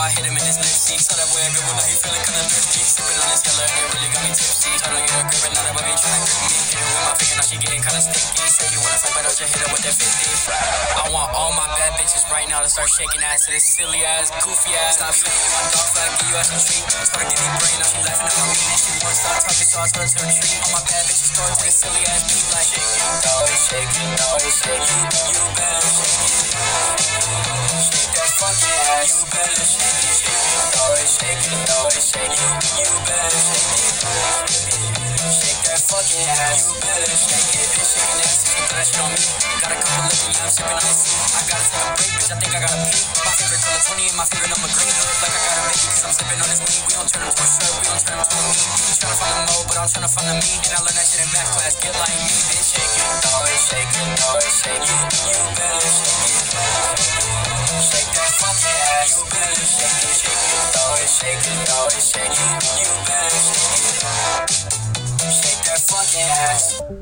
I hit him in his lip seat. Saw that boy a good one, now he feeling kinda thirsty. Sipping on his hella, and it really got me tipsy. Told her get a grip, and now that baby trying to grip me. Hit her with my finger, now she getting kinda sticky. Say you wanna fight, but don't just hit her with that 50. I want all my bad bitches right now to start shaking ass to this silly ass, goofy ass. Stop saying my dog fat, give you ass some treat. Her give me brain, now she laughing at my. And she won't stop talking, so I her to retreat. All my bad bitches going to this silly ass beat like shake it, dog, shake it, dog, shake. Shake it. You better shake it. Shake that fucking ass. You better shake it. Bitch shaking that on me. Got a couple liquor, yeah, I'm sipping icy. I take a break, bitch. I think I gotta pee. My favorite color 20 and my favorite number green. Look like I gotta make it, I'm sipping on this weed. We don't turn a shirt, we don't turn a. You tryna find a mode, but I'm tryna find a me. And I learned that shit in math class. Get like me, bitch. Shake it, dog, shake it, dog, shake it. Shake it, shake it. You better shake it. Shake that fucking ass.